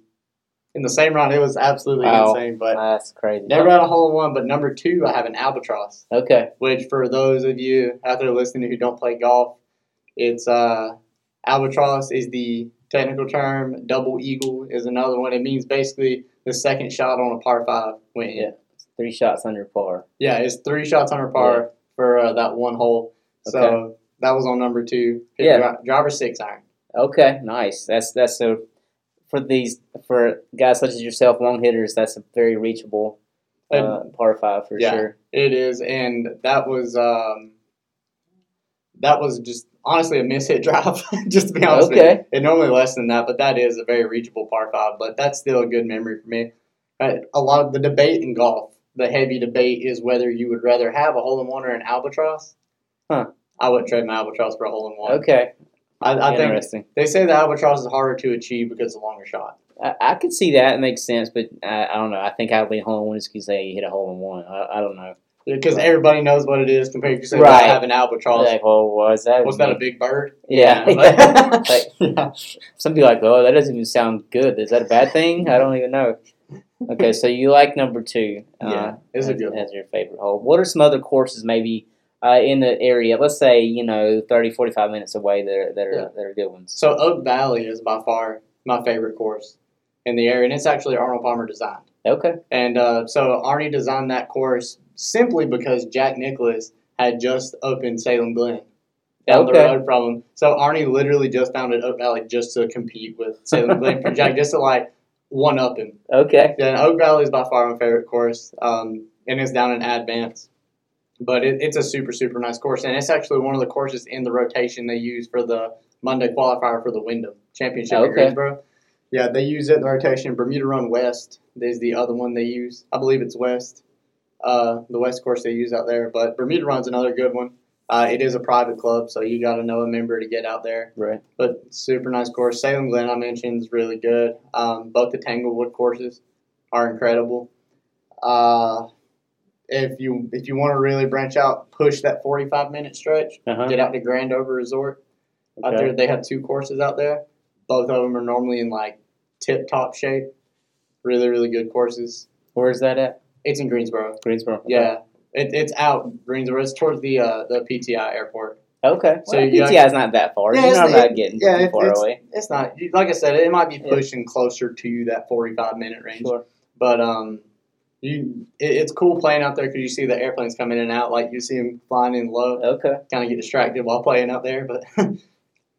In the same round, it was absolutely Wow. insane. But That's crazy. Never had a hole in one, but number two, I have an albatross. Okay. Which, for those of you out there listening who don't play golf, it's uh, albatross is the technical term. Double eagle is another one. It means basically the second shot on a par five went in. Yeah. Three shots under par. Yeah, it's three shots under par for uh, that one hole. So Okay. that was on number two. Hit Yeah. dri- driver six iron. Okay, nice. That's that's so for these for guys such as yourself, long hitters, that's a very reachable uh, par five for Yeah. sure. It is, and that was um, that was just honestly a miss hit drive. <laughs> just to be honest with Okay. it normally less than that, but that is a very reachable par five. But that's still a good memory for me. A lot of the debate in golf, the heavy debate is whether you would rather have a hole in one or an albatross. Huh. I wouldn't trade my albatross for a hole in one. Okay, I, I think interesting. they say the albatross is harder to achieve because it's a longer shot. I, I could see that. It makes sense, but I, I don't know. I think I would lean hole in one just because they hit a hole in one. I, I don't know. Because everybody knows what it is compared to say Right. right. have an albatross. Like, oh, was that? Was that a big bird? Yeah. <laughs> Like, <laughs> <laughs> yeah. some people are like, oh, that doesn't even sound good. Is that a bad thing? I don't even know. Okay, so you like number two. uh, Yeah, it's a good as your favorite hole. What are some other courses maybe uh, in the area? Let's say, you know, 30, 45 minutes away that are, that are, Yeah. that are good ones. So Oak Valley is by far my favorite course in the area, and it's actually Arnold Palmer designed. Okay. And uh, so Arnie designed that course simply because Jack Nicklaus had just opened Salem Glen down the road from him. So Arnie literally just founded Oak Valley just to compete with Salem Glen for Jack, just to like one up him. Okay. Then Oak Valley is by far my favorite course, um, and it's down in Advance. But it, it's a super, super nice course, and it's actually one of the courses in the rotation they use for the Monday qualifier for the Wyndham Championship Okay. at Greensboro. Yeah, they use it in the rotation. Bermuda Run West is the other one they use. I believe it's West, uh, the West course they use out there. But Bermuda Run's another good one. Uh, it is a private club, so you got to know a member to get out there Right. but super nice course. Salem Glen I mentioned is really good. Um, both the Tanglewood courses are incredible. Uh, if you if you want to really branch out, push that forty five minute stretch. Uh-huh. Get out to Grandover Resort. Okay. Out there, they have two courses out there. Both of them are normally in like tip top shape. Really, really good courses. Where is that at? It's in Greensboro. Greensboro. Okay. Yeah, it, it's out Greensboro. It's towards the uh, the PTI airport. Okay. So well, you- PTI is not that far. Yeah, You're it's- not it- getting yeah, it- far it's- away. It's not like I said. It might be pushing closer to that forty-five minute range, Sure. but um, you it, it's cool playing out there because you see the airplanes coming in and out. Like you see them flying in low, Okay. kind of get distracted while playing out there, but <laughs>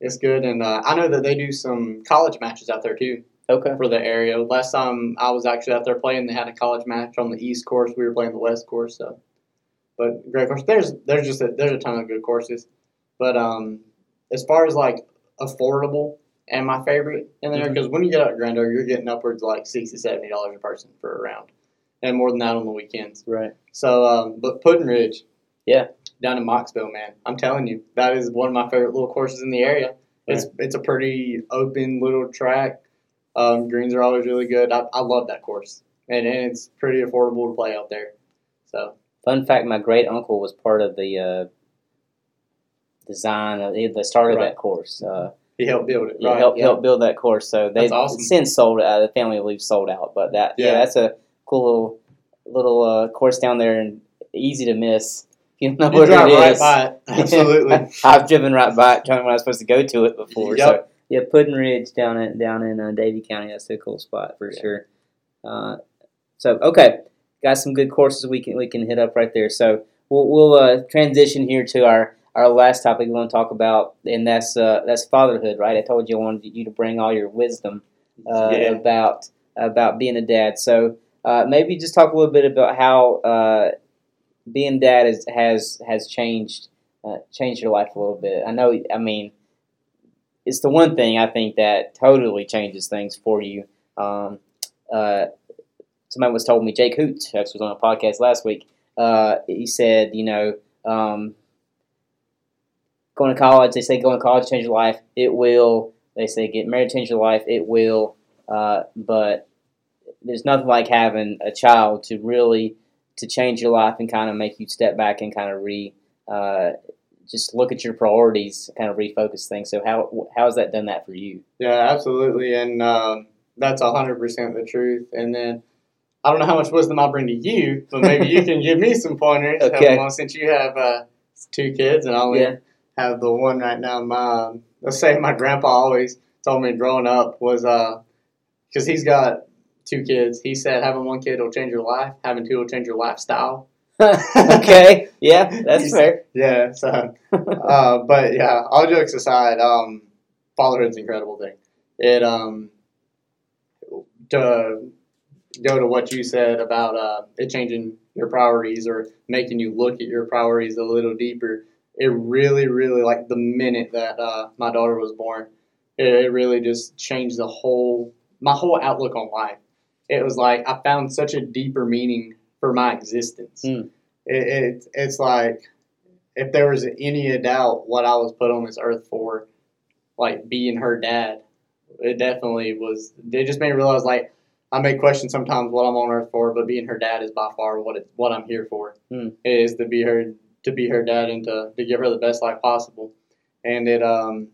it's good. And uh, I know that they do some college matches out there too Okay. for the area. Last time I was actually out there playing, they had a college match on the East course. We were playing the West course, so but great course. There's there's just a, there's a ton of good courses, but um, as far as like affordable and my favorite in there because when you get out to Grandover, you're getting upwards of like 60 70 dollars a person for a round, and more than that on the weekends. Right. So, um, but Pudding Ridge, Yeah. down in Mocksville, man, I'm telling you, that is one of my favorite little courses in the area. It's it's a pretty open little track. Um, greens are always really good. I, I love that course, and, and it's pretty affordable to play out there. So Fun fact: My great uncle was part of the uh, design of the start of Right. that course. Uh, he helped build it. yeah, right? helped yeah. helped build that course. So they awesome. since sold out. The family believe sold out, but that yeah, Yeah. that's a cool little little uh, course down there and easy to miss. <laughs> You know You what drive it right is. by it. <laughs> Absolutely. I've driven right by it, trying when I was supposed to go to it before. So Yep. Yeah, Pudding Ridge down in down in uh, Davie County. That's a cool spot for Yeah. sure. Uh, so okay, got some good courses we can we can hit up right there. So we'll we'll uh, transition here to our our last topic we want to talk about, and that's uh, that's fatherhood. Right? I told you I wanted you to bring all your wisdom uh, Yeah. about about being a dad. So uh, maybe just talk a little bit about how uh, being dad is, has has changed uh, changed your life a little bit. I know. I mean, it's the one thing I think that totally changes things for you. Um, uh, somebody was told me Jake Hoot actually was on a podcast last week. Uh, he said, you know, um, going to college. They say going to college change your life. It will. They say get married change your life. It will. Uh, but there's nothing like having a child to really to change your life and kind of make you step back and kind of re uh, just look at your priorities, kind of refocus things. So how how has that done that for you? Yeah, absolutely, and um, that's hundred percent the truth. And then I don't know how much wisdom I'll bring to you, but maybe you can <laughs> give me some pointers. Okay. Well, since you have uh, two kids, and I only Yeah. have the one right now. My um, let's say my grandpa always told me growing up was because he's got two kids. He said having one kid will change your life. Having two will change your lifestyle. <laughs> <laughs> okay, yeah, that's fair. Yeah. So, uh, but yeah, all jokes aside, um, fatherhood's an incredible thing. It um, to go to what you said about uh, it changing your priorities or making you look at your priorities a little deeper. It really, really like the minute that uh, my daughter was born, it, it really just changed the whole my whole outlook on life. It was like I found such a deeper meaning for my existence. Mm. It, it, it's like if there was any doubt what I was put on this earth for, like being her dad, it definitely was. It just made me realize like I may question sometimes what I'm on earth for, but being her dad is by far what it, what I'm here for. Hmm. Is to be her to be her dad and to, to give her the best life possible. And it um,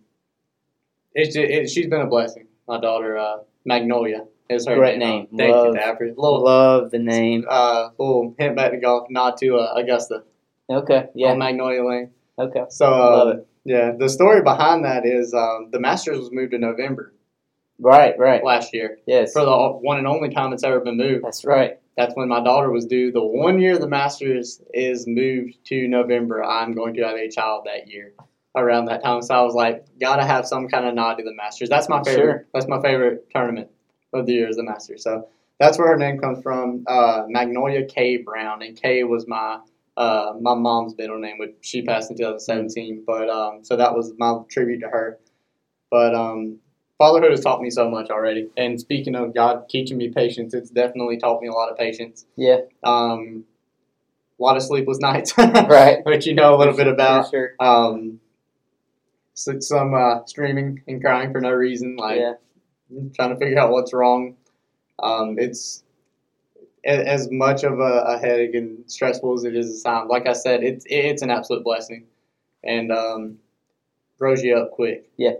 it's it, she's been a blessing. My daughter uh, Magnolia is her Great name. name. Thank Love- you, Dapper. Little Love the name. uh, little hint back to golf, nod to uh, Augusta Okay. Yeah. on Magnolia Lane. Okay. So uh, Love it. yeah, the story behind that is um, the Masters was moved to November Right. Right. last year Yes. for the one and only time it's ever been moved. That's right. That's when my daughter was due. The one year the Masters is moved to November, I'm going to have a child that year around that time. So I was like, gotta have some kind of nod to the Masters. That's my favorite. Sure. That's my favorite tournament of the year is the Masters. So that's where her name comes from. Uh, Magnolia K Brown, and K was my uh, my mom's middle name, which she passed in 2017. But um, so that was my tribute to her. But um, fatherhood has taught me so much already. And speaking of God teaching me patience, it's definitely taught me a lot of patience. Yeah. Um, a lot of sleepless <laughs> nights, Right. <laughs> Which you know a little bit about. For sure. Um, so- some uh, screaming and crying for no reason, like yeah. Trying to figure out what's wrong. Um, it's as much of a, a headache and stressful as it is a sound. Like I said, it's it's an absolute blessing, and um, grows you up quick. Yeah.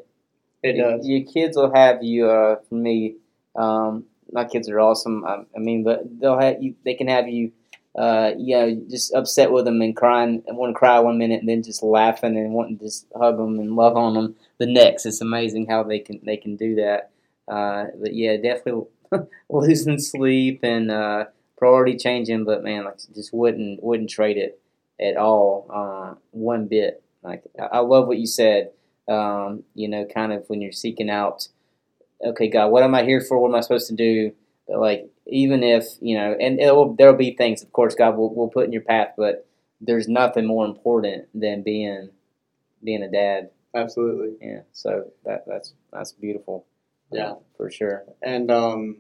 it Y- does. Your kids will have you. Uh, for me, um, my kids are awesome. I, I mean, but they'll have you. They can have you. Uh, you know, just upset with them and crying, and want to cry one minute, and then just laughing and wanting to just hug them and love on them the next. It's amazing how they can they can do that. Uh, but yeah, definitely <laughs> losing sleep and uh, priority changing. But man, like just wouldn't wouldn't trade it at all, uh, one bit. Like I love what you said um, you know, kind of when you're seeking out, okay, God, what am I here for? What am I supposed to do? But like, even if you know, and will, there will be things, of course, God will, will put in your path, but there's nothing more important than being being a dad. Absolutely. Yeah, so that that's that's beautiful. Yeah. for sure. and um,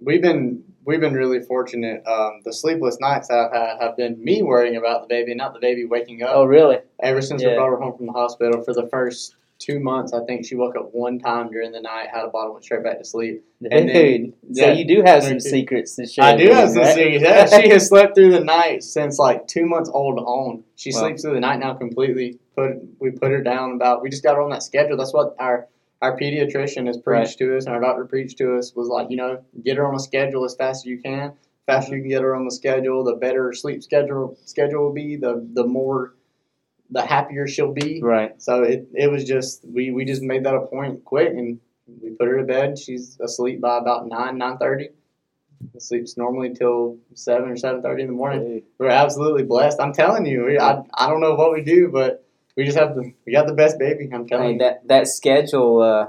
we've been we've been really fortunate. Um, the sleepless nights I've had have been me worrying about the baby, not the baby waking up. Oh, really? Ever since we brought her home from the hospital, for the first two months, I think she woke up one time during the night, had a bottle, went straight back to sleep. And Dude, then- so yeah. you do have some secrets to share. I do have some right? secrets. Yeah, she <laughs> has slept through the night since like two months old on. She Wow. sleeps through the night now completely. Put we put her down about. We just got her on that schedule. That's what our our pediatrician has preached to us, and our doctor preached to us was like, you know, get her on a schedule as fast as you can. Faster mm-hmm. you can get her on the schedule, the better sleep schedule schedule will be. The the more, the happier she'll be. Right. So it, it was just we, we just made that a point quick and we put her to bed. She's asleep by about nine nine thirty. Sleeps normally till seven or seven thirty in the morning. Dude. We're absolutely blessed. I'm telling you, we, I, I don't know what we do, but we just have the we got the best baby. I'm telling Hey, you. that that schedule uh,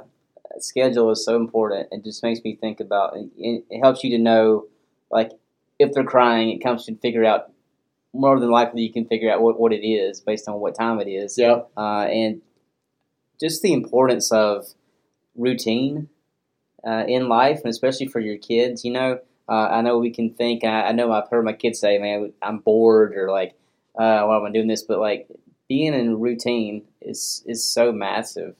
schedule is so important. It just makes me think about. It, it helps you to know, like, if they're crying, it comes to figure out. More than likely, you can figure out what, what it is based on what time it is, Yep. uh, and just the importance of routine uh, in life, and especially for your kids. You know, uh, I know we can think. I, I know I've heard my kids say, "Man, I'm bored," or like, uh, "Why am I doing this?" But like, being in routine is is so massive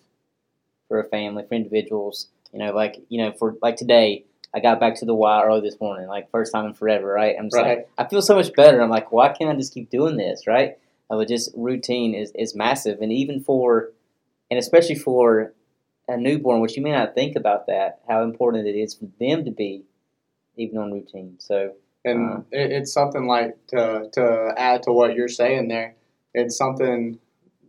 for a family, for individuals. You know, like you know, for like today, I got back to the Y early this morning, like first time in forever, right? I'm just like, I feel so much better. I'm like, why can't I just keep doing this, right? Uh, but just routine is, is massive, and even for, and especially for a newborn, which you may not think about that, how important it is for them to be even on routine. So And Uh. it, it's something like to to add to what you're saying there. It's something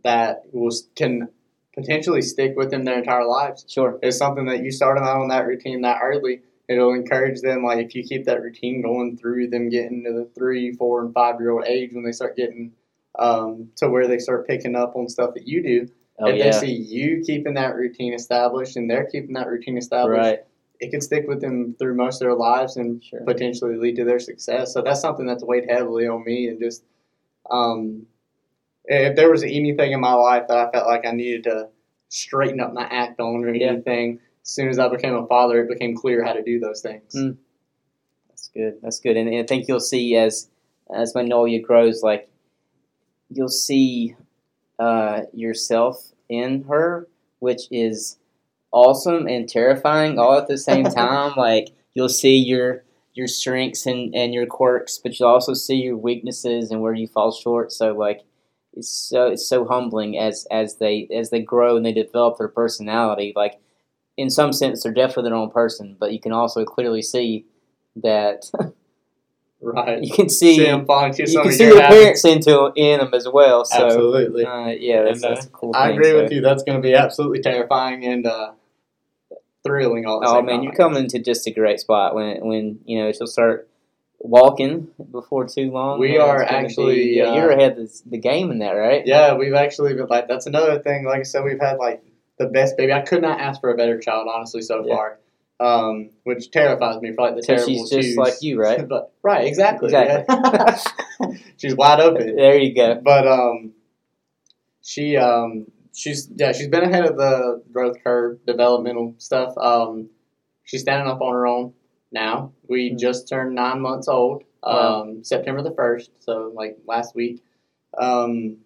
that was can potentially stick with them their entire lives. sure, It's something that you start them out on that routine that early. It'll encourage them, like if you keep that routine going through them getting to the three, four, and five year old age when they start getting um, to where they start picking up on stuff that you do. oh if yeah, they see you keeping that routine established and they're keeping that routine established, right, it could stick with them through most of their lives and Sure. potentially lead to their success. So that's something that's weighed heavily on me and just um, if there was anything in my life that I felt like I needed to straighten up my act on or Yeah. anything, as soon as I became a father, it became clear how to do those things. Mm. That's good. That's good. And I think you'll see as as Magnolia grows, like you'll see uh, yourself in her, which is awesome and terrifying all at the same <laughs> time. like you'll see your your strengths and, and your quirks, but you'll also see your weaknesses and where you fall short. So like it's so it's so humbling as as they as they grow and they develop their personality. Like in some sense, they're definitely their own person, but you can also clearly see that <laughs> Right. you can see, falling to you can see your their parents into in them as well. So Absolutely. uh, yeah, that's, And, uh, that's a cool. I thing, agree so. with you. That's going to be absolutely terrifying and uh, thrilling all the Oh man, you're coming into just a great spot when when you know she'll start walking before too long. We are actually, be- yeah, uh, you're ahead of the game in that, right? Yeah, we've actually been like that's another thing. Like I said, we've had like the best baby. I could not ask for a better child, honestly, so Yeah. far. Um, which terrifies me for like the terrible she's just twos. like you, right? <laughs> but right, exactly. Exactly. yeah. <laughs> she's wide open. <laughs> There you go. But um, she um, she's yeah, she's been ahead of the growth curve, developmental stuff. Um, she's standing up on her own now. We Mhm. just turned nine months old. Wow. Um, September the first, so like last week. Um,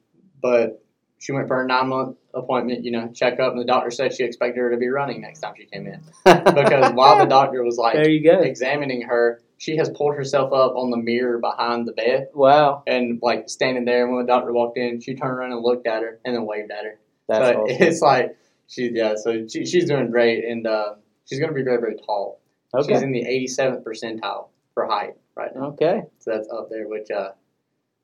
but she went for her nine month appointment, you know, check up, and the doctor said she expected her to be running next time she came in. <laughs> Because while the doctor was like there you go. examining her, she has pulled herself up on the mirror behind the bed Wow, and like standing there. And when the doctor walked in, she turned around and looked at her and then waved at her. that's so <laughs> awesome. it's like she yeah, so she, she's doing great and uh, she's gonna be very very tall. She's in the 87th percentile for height right now, okay. so that's up there, which uh,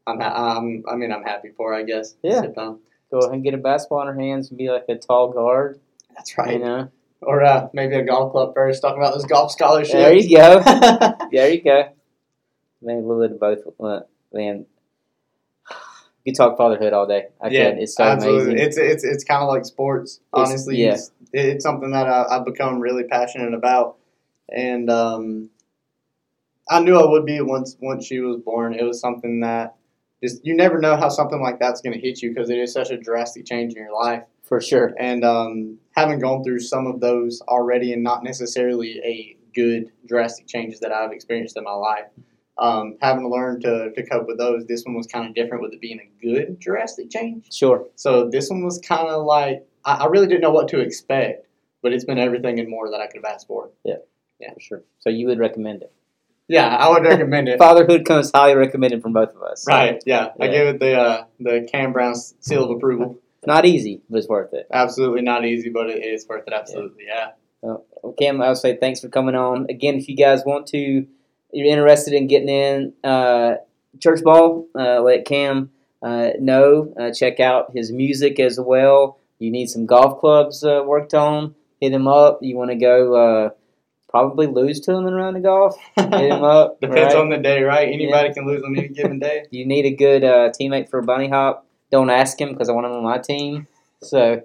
I'm, ha- I'm I mean I'm happy for I guess. Yeah. Go ahead and get a basketball in her hands and be like a tall guard. That's right. You know, Or uh, maybe a golf club first, talking about those golf scholarships. there you go. <laughs> There you go. Maybe a little bit of both. Uh, Man, you talk fatherhood all day. I yeah, can. It's so absolutely. amazing. It's it's it's kind of like sports. It's- Honestly, yeah. it's, it's something that I, I've become really passionate about, and um, I knew I would be once once she was born. It was something that just you never know how something like that's going to hit you because it is such a drastic change in your life. For sure. And um, having gone through some of those already, and not necessarily a good drastic changes that I've experienced in my life, um, having to learn to, to cope with those. This one was kind of different with it being a good drastic change. Sure. So this one was kind of like I, I really didn't know what to expect, but it's been everything and more that I could have asked for. For sure. So you would recommend it. Yeah, I would recommend it. <laughs> Fatherhood comes highly recommended from both of us. So Right? Yeah, I Yeah. gave it the uh, the Cam Brown seal of approval. Not easy, but it's worth it. Absolutely not easy, but it is worth it. Absolutely, yeah. Well, Cam, I'll say thanks for coming on. Again, if you guys want to, you're interested in getting in uh, church ball, uh, let Cam uh, know. Uh, check out his music as well. You need some golf clubs uh, worked on, hit him up. You want to go uh, probably lose to him in a round of golf, hit him up. <laughs> Depends right? on the day, right? Anybody can lose on any given day. <laughs> you need a good uh, teammate for a bunny hop, don't ask him because I want him on my team. So,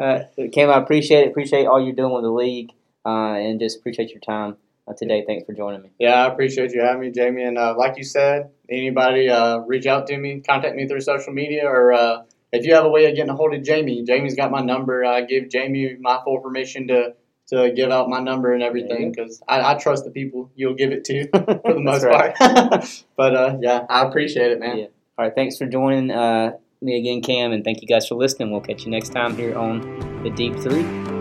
uh, Cam, I appreciate it. Appreciate all you're doing with the league, uh, and just appreciate your time uh, today. Thanks for joining me. Yeah, I appreciate you having me, Jamie. And uh, like you said, anybody uh, reach out to me, contact me through social media, or uh, if you have a way of getting a hold of Jamie, Jamie's got my number. I give Jamie my full permission to to give out my number and everything because I, I trust the people you'll give it to <laughs> for the most part. <laughs> but uh, yeah, I appreciate it, man. Yeah. All right, thanks for joining uh, me again, Cam, and thank you guys for listening. We'll catch you next time here on the Deep Three.